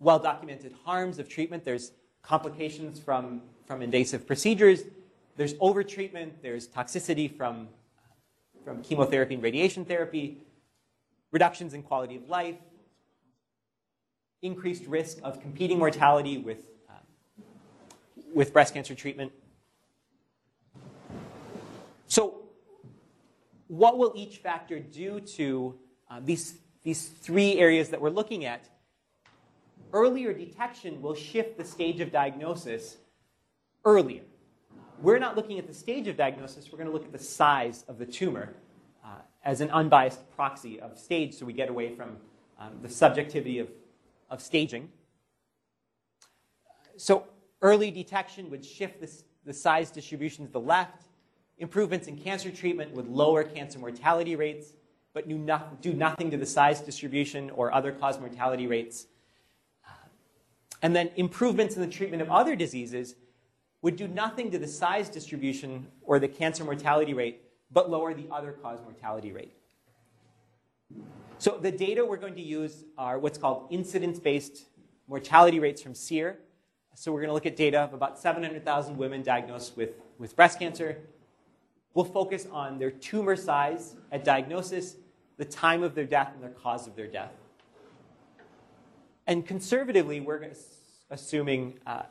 well documented harms of treatment. There's complications from, from invasive procedures, there's overtreatment, there's toxicity from, from chemotherapy and radiation therapy, reductions in quality of life, increased risk of competing mortality with with breast cancer treatment. So, what will each factor do to uh, these, these three areas that we're looking at? Earlier detection will shift the stage of diagnosis earlier. We're not looking at the stage of diagnosis, we're going to look at the size of the tumor uh, as an unbiased proxy of stage so we get away from um, the subjectivity of, of staging. So, Early detection would shift the, the size distribution to the left. Improvements in cancer treatment would lower cancer mortality rates, but not, do nothing to the size distribution or other cause mortality rates. And then improvements in the treatment of other diseases would do nothing to the size distribution or the cancer mortality rate, but lower the other cause mortality rate. So the data we're going to use are what's called incidence-based mortality rates from SEER. So we're going to look at data of about 700,000 women diagnosed with, with breast cancer. We'll focus on their tumor size at diagnosis, the time of their death, and their cause of their death. And conservatively, we're assuming uh,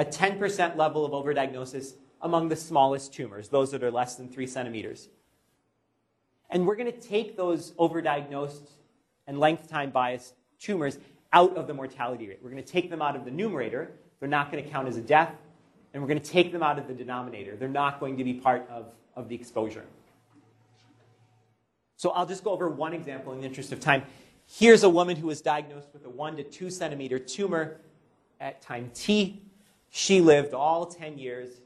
a 10% level of overdiagnosis among the smallest tumors, those that are less than three centimeters. And we're going to take those overdiagnosed and length time biased tumors out of the mortality rate. We're going to take them out of the numerator. They're not going to count as a death. And we're going to take them out of the denominator. They're not going to be part of, of the exposure. So I'll just go over one example in the interest of time. Here's a woman who was diagnosed with a one to two centimeter tumor at time t. She lived all 10 years,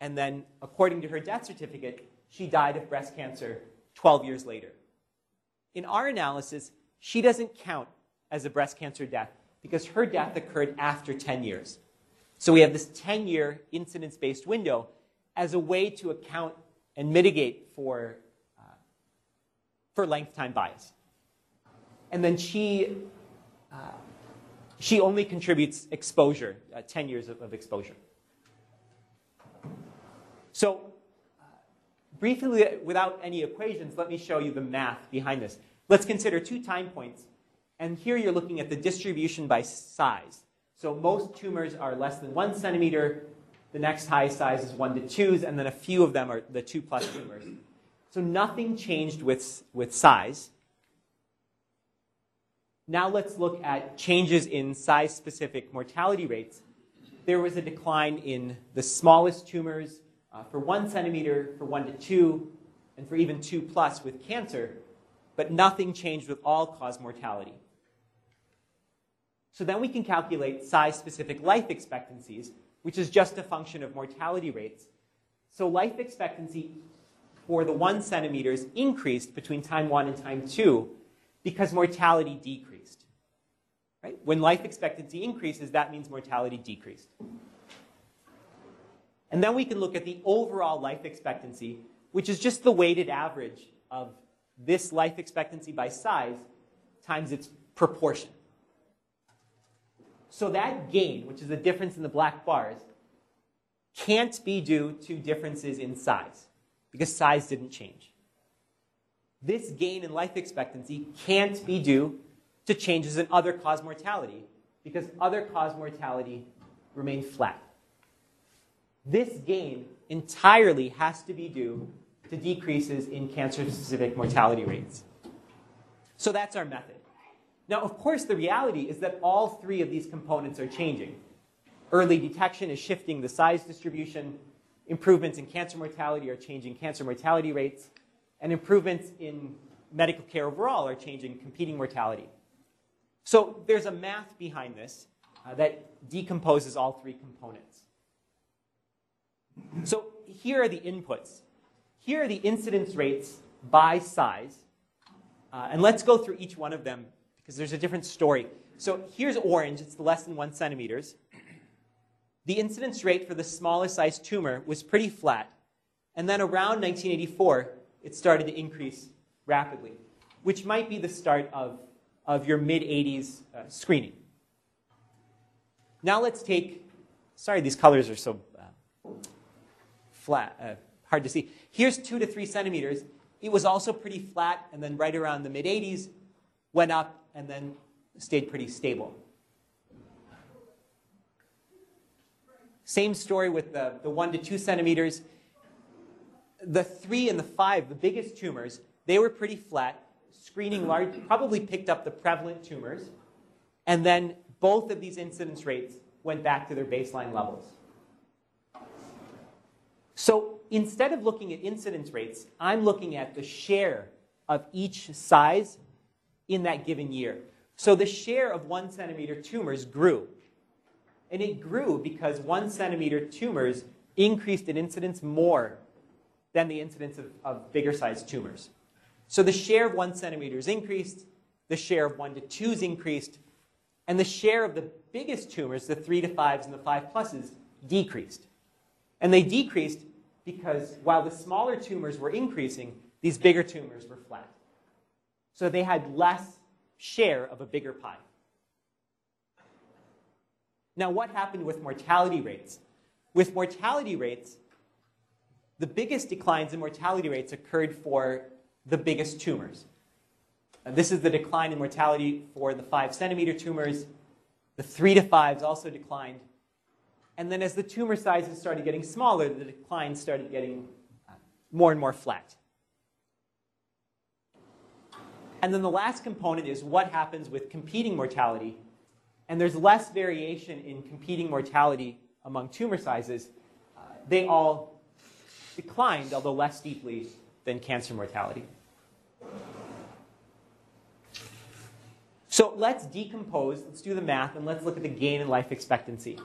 and then, according to her death certificate, she died of breast cancer 12 years later. In our analysis, she doesn't count as a breast cancer death because her death occurred after 10 years. So we have this 10 year incidence based window as a way to account and mitigate for, uh, for length time bias. And then she, uh, she only contributes exposure, uh, 10 years of, of exposure. So, uh, briefly, without any equations, let me show you the math behind this. Let's consider two time points. And here you're looking at the distribution by size. So most tumors are less than one centimeter. The next highest size is one to twos, and then a few of them are the two plus tumors. So nothing changed with, with size. Now let's look at changes in size specific mortality rates. There was a decline in the smallest tumors uh, for one centimeter, for one to two, and for even two plus with cancer, but nothing changed with all cause mortality. So then we can calculate size specific life expectancies, which is just a function of mortality rates. So life expectancy for the one centimeters increased between time one and time two because mortality decreased. Right? When life expectancy increases, that means mortality decreased. And then we can look at the overall life expectancy, which is just the weighted average of this life expectancy by size times its proportion. So that gain, which is the difference in the black bars, can't be due to differences in size because size didn't change. This gain in life expectancy can't be due to changes in other cause mortality because other cause mortality remained flat. This gain entirely has to be due to decreases in cancer specific mortality rates. So that's our method. Now, of course, the reality is that all three of these components are changing. Early detection is shifting the size distribution, improvements in cancer mortality are changing cancer mortality rates, and improvements in medical care overall are changing competing mortality. So there's a math behind this uh, that decomposes all three components. So here are the inputs. Here are the incidence rates by size. Uh, and let's go through each one of them because there's a different story. So here's orange, it's less than one centimeters. The incidence rate for the smallest size tumor was pretty flat. And then around 1984, it started to increase rapidly, which might be the start of, of your mid 80s uh, screening. Now let's take, sorry, these colors are so uh, flat, uh, hard to see. Here's two to three centimeters. It was also pretty flat, and then right around the mid 80s, went up and then stayed pretty stable. Same story with the, the one to two centimeters. The three and the five, the biggest tumors, they were pretty flat. Screening large, probably picked up the prevalent tumors. And then both of these incidence rates went back to their baseline levels. So instead of looking at incidence rates, I'm looking at the share of each size in that given year. So the share of one centimeter tumors grew. And it grew because one centimeter tumors increased in incidence more than the incidence of, of bigger sized tumors. So the share of one centimeters increased, the share of one to twos increased, and the share of the biggest tumors, the three to fives and the five pluses, decreased. And they decreased because while the smaller tumors were increasing, these bigger tumors were flat. So they had less share of a bigger pie. Now, what happened with mortality rates? With mortality rates, the biggest declines in mortality rates occurred for the biggest tumors. And this is the decline in mortality for the five centimeter tumors. The three to fives also declined. And then as the tumor sizes started getting smaller, the decline started getting uh, more and more flat. And then the last component is what happens with competing mortality. And there's less variation in competing mortality among tumor sizes. Uh, they all declined, although less deeply than cancer mortality. So let's decompose, let's do the math, and let's look at the gain in life expectancy.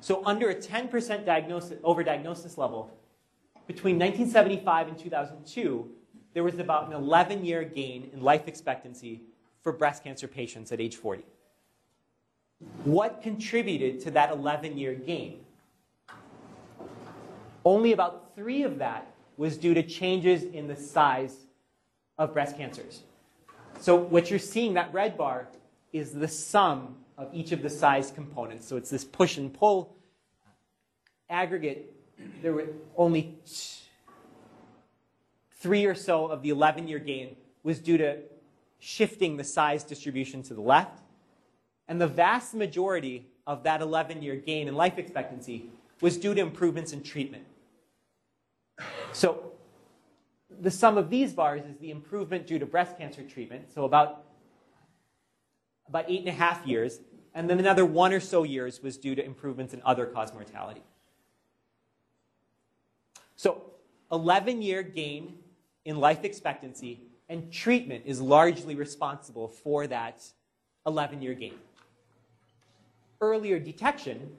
So under a 10% diagnosis, overdiagnosis level, between 1975 and 2002, there was about an 11 year gain in life expectancy for breast cancer patients at age 40. What contributed to that 11 year gain? Only about three of that was due to changes in the size of breast cancers. So what you're seeing, that red bar, is the sum of each of the size components. So it's this push and pull aggregate. There were only three or so of the 11 year gain was due to shifting the size distribution to the left. And the vast majority of that 11 year gain in life expectancy was due to improvements in treatment. So the sum of these bars is the improvement due to breast cancer treatment, so about, about eight and a half years, and then another one or so years was due to improvements in other cause mortality. So 11 year gain in life expectancy, and treatment is largely responsible for that 11 year gain. Earlier detection,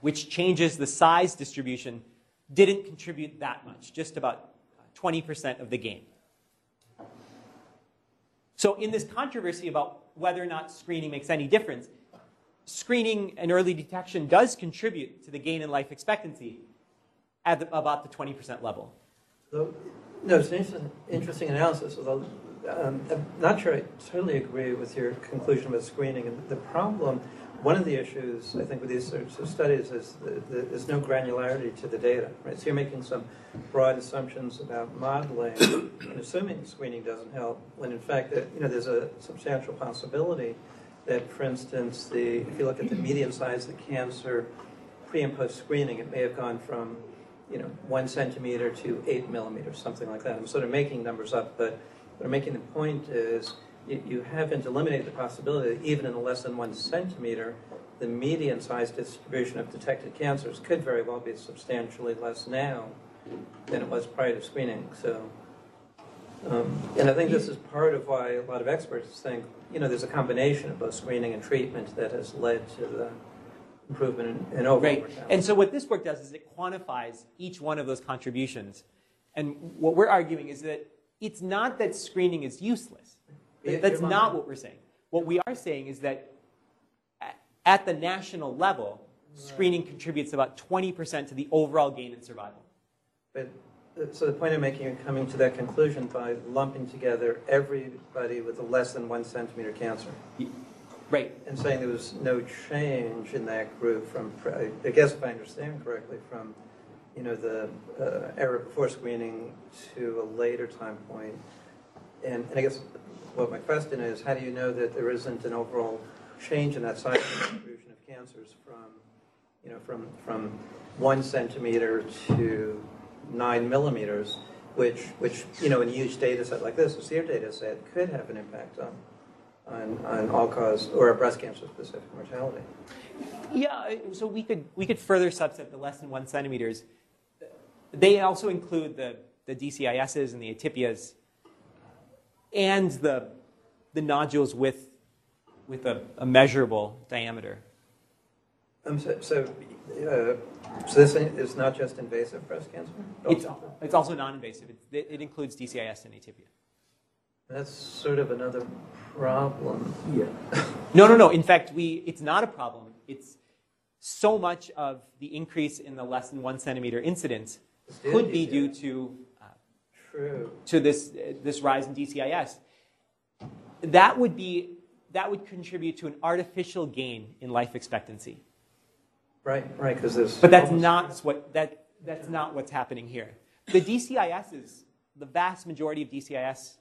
which changes the size distribution, didn't contribute that much, just about 20% of the gain. So, in this controversy about whether or not screening makes any difference, screening and early detection does contribute to the gain in life expectancy at the, about the 20% level. So, no, it's an interesting, interesting analysis, although um, I'm not sure I totally agree with your conclusion about screening. And the problem, one of the issues, I think, with these sorts of studies is that there's no granularity to the data, right? So you're making some broad assumptions about modeling and assuming screening doesn't help, when in fact, that, you know, there's a substantial possibility that, for instance, the if you look at the median size of the cancer pre and post screening, it may have gone from you know, one centimeter to eight millimeters, something like that. I'm sort of making numbers up, but what I'm making the point is you, you haven't eliminated the possibility that even in a less than one centimeter, the median size distribution of detected cancers could very well be substantially less now than it was prior to screening. So, um, and I think this is part of why a lot of experts think, you know, there's a combination of both screening and treatment that has led to the improvement in, in overall Right. And so what this work does is it quantifies each one of those contributions. And what we're arguing is that it's not that screening is useless. That's not what we're saying. What we are saying is that at the national level, screening contributes about 20% to the overall gain in survival. But, uh, so the point I'm making, you're coming to that conclusion by lumping together everybody with a less than one centimeter cancer Right. and saying there was no change in that group from, I I guess if I understand correctly, from, you know, the uh, era before screening to a later time point. And, and I guess what my question is, how do you know that there isn't an overall change in that size distribution of cancers from, you know, from, from one centimeter to nine millimeters, which, which, you know, in a huge data set like this, a SEER data set, could have an impact on, on, on all-cause, or breast cancer-specific mortality. Yeah, so we could, we could further subset the less than one centimeters. They also include the, the DCISs and the atypias and the, the nodules with, with a, a measurable diameter. Um, so, so, uh, so this is not just invasive breast cancer? It's, it's also non-invasive. It, it includes DCIS and atypia. That's sort of another problem. Yeah. No, no, no. In fact, we, it's not a problem. It's so much of the increase in the less than one centimeter incidence could be due to True. to this, this rise in DCIS, that would, be, that would contribute to an artificial gain in life expectancy. Right, right, because there's. But that's not, what, that, that's not what's happening here. The DCISs, the vast majority of DCIS,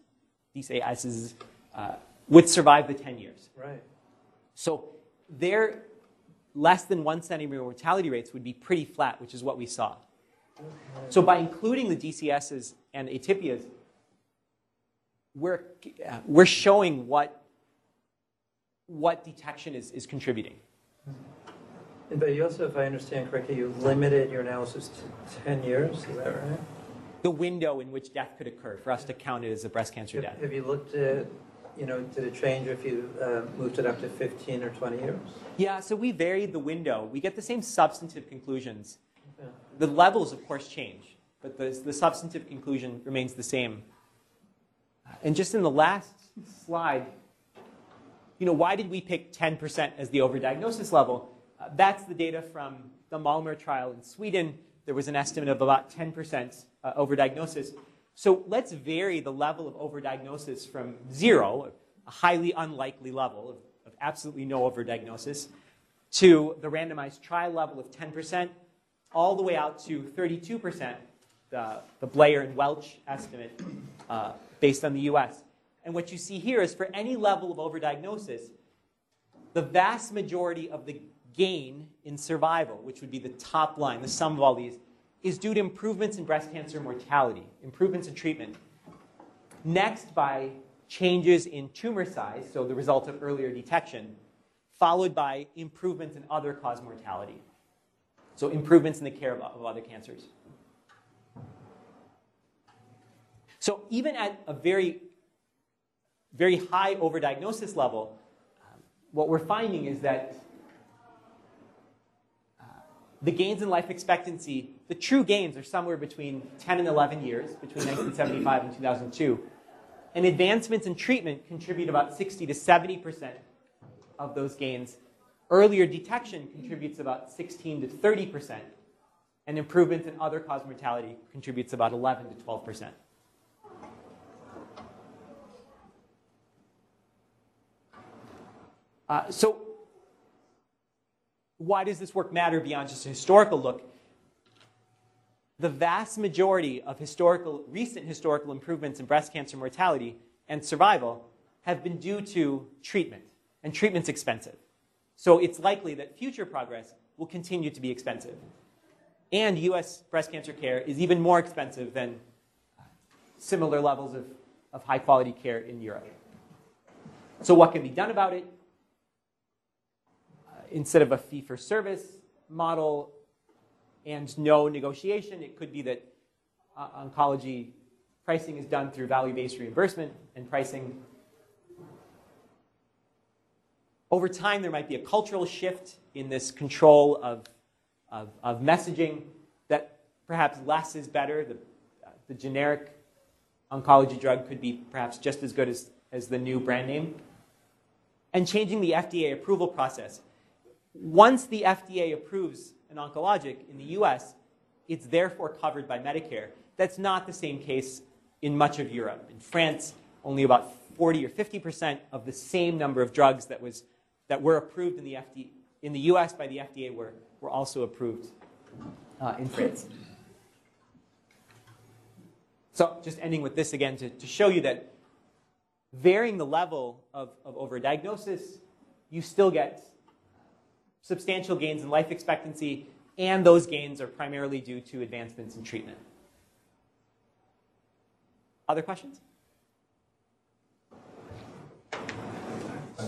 DCISs uh, would survive the 10 years. Right. So their less than one centimeter mortality rates would be pretty flat, which is what we saw. So by including the DCSs and atypias, we're, uh, we're showing what, what detection is, is contributing. And But you also, if I understand correctly, you limited your analysis to 10 years, is that right? The window in which death could occur for us to count it as a breast cancer Have- death. Have you looked at you know, did it change if you uh, moved it up to 15 or 20 years? Yeah, so we varied the window. We get the same substantive conclusions. The levels, of course, change, but the, the substantive conclusion remains the same. And just in the last slide, you know, why did we pick 10% as the overdiagnosis level? Uh, that's the data from the Malmö trial in Sweden. There was an estimate of about 10% uh, overdiagnosis. So let's vary the level of overdiagnosis from zero, a highly unlikely level of, of absolutely no overdiagnosis, to the randomized trial level of 10%, all the way out to 32%, the, Bleyer and Welch estimate uh, based on the US. And what you see here is for any level of overdiagnosis, the vast majority of the gain in survival, which would be the top line, the sum of all these, is due to improvements in breast cancer mortality, improvements in treatment. Next, by changes in tumor size, so the result of earlier detection, followed by improvements in other cause mortality. So, improvements in the care of, of other cancers. So, even at a very, very high overdiagnosis level, um, what we're finding is that uh, the gains in life expectancy, the true gains are somewhere between 10 and 11 years, between 1975 and 2002. And advancements in treatment contribute about 60 to 70% of those gains. Earlier detection contributes about 16 to 30%. And improvements in other cause mortality contributes about 11 to 12%. Uh, so, why does this work matter beyond just a historical look? The vast majority of historical, recent historical improvements in breast cancer mortality and survival have been due to treatment, and treatment's expensive. So it's likely that future progress will continue to be expensive. And US breast cancer care is even more expensive than similar levels of, of high quality care in Europe. So, what can be done about it? Instead of a fee for service model and no negotiation, it could be that uh, oncology pricing is done through value based reimbursement and pricing. Over time, there might be a cultural shift in this control of, of, of messaging that perhaps less is better. The, uh, the generic oncology drug could be perhaps just as good as, as the new brand name. And changing the FDA approval process once the FDA approves an oncologic in the US, it's therefore covered by Medicare. That's not the same case in much of Europe. In France, only about 40 or 50% of the same number of drugs that, was, that were approved in the, FDA, in the US by the FDA were, were also approved uh, in France. So, just ending with this again to, to show you that varying the level of, of overdiagnosis, you still get substantial gains in life expectancy, and those gains are primarily due to advancements in treatment. Other questions?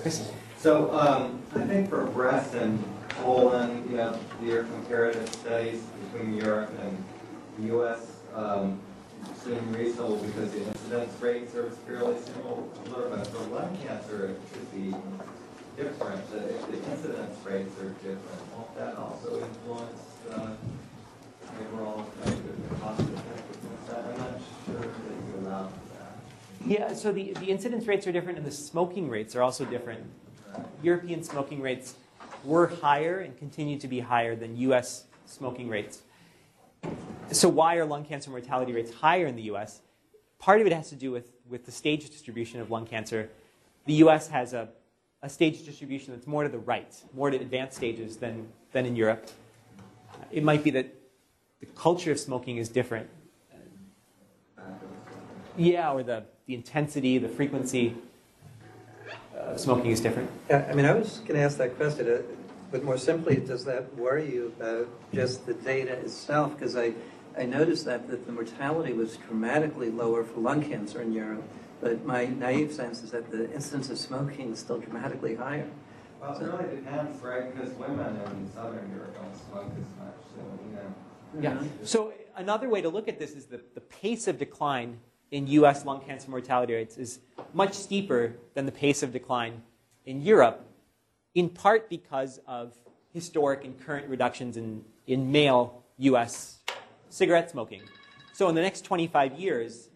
Chris? So um, I think for breast and colon, you know, your comparative studies between Europe and the U.S. Um, seem reasonable because the incidence rates are fairly similar, but for lung cancer, it should be different, uh, if the incidence rates are different, won't that also influence uh, overall effective- cost effectiveness? I'm not sure that you allow for that. Yeah, so the, the incidence rates are different and the smoking rates are also different. European smoking rates were higher and continue to be higher than US smoking rates. So, why are lung cancer mortality rates higher in the US? Part of it has to do with, with the stage distribution of lung cancer. The US has a a stage distribution that's more to the right, more to advanced stages than, than in Europe. Uh, it might be that the culture of smoking is different. Uh, yeah, or the, the intensity, the frequency of smoking is different. Yeah, I mean, I was going to ask that question, uh, but more simply, does that worry you about just the data itself? Because I, I noticed that, that the mortality was dramatically lower for lung cancer in Europe. But my naive sense is that the incidence of smoking is still dramatically higher. Well, it really depends, right? Because women in Southern Europe don't smoke as much, so, you know. Yeah. So another way to look at this is the, the pace of decline in US lung cancer mortality rates is much steeper than the pace of decline in Europe, in part because of historic and current reductions in, in male US cigarette smoking. So in the next 25 years,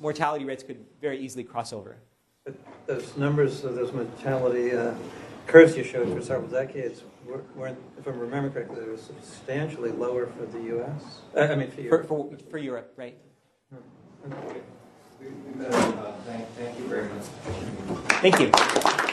mortality rates could very easily cross over. But those numbers of those mortality uh, curves you showed for several decades were- weren't, if I remember correctly, they were substantially lower for the U.S. Uh, I mean, for For, Europe. for, for Europe, right? Thank, thank you very much. Thank you.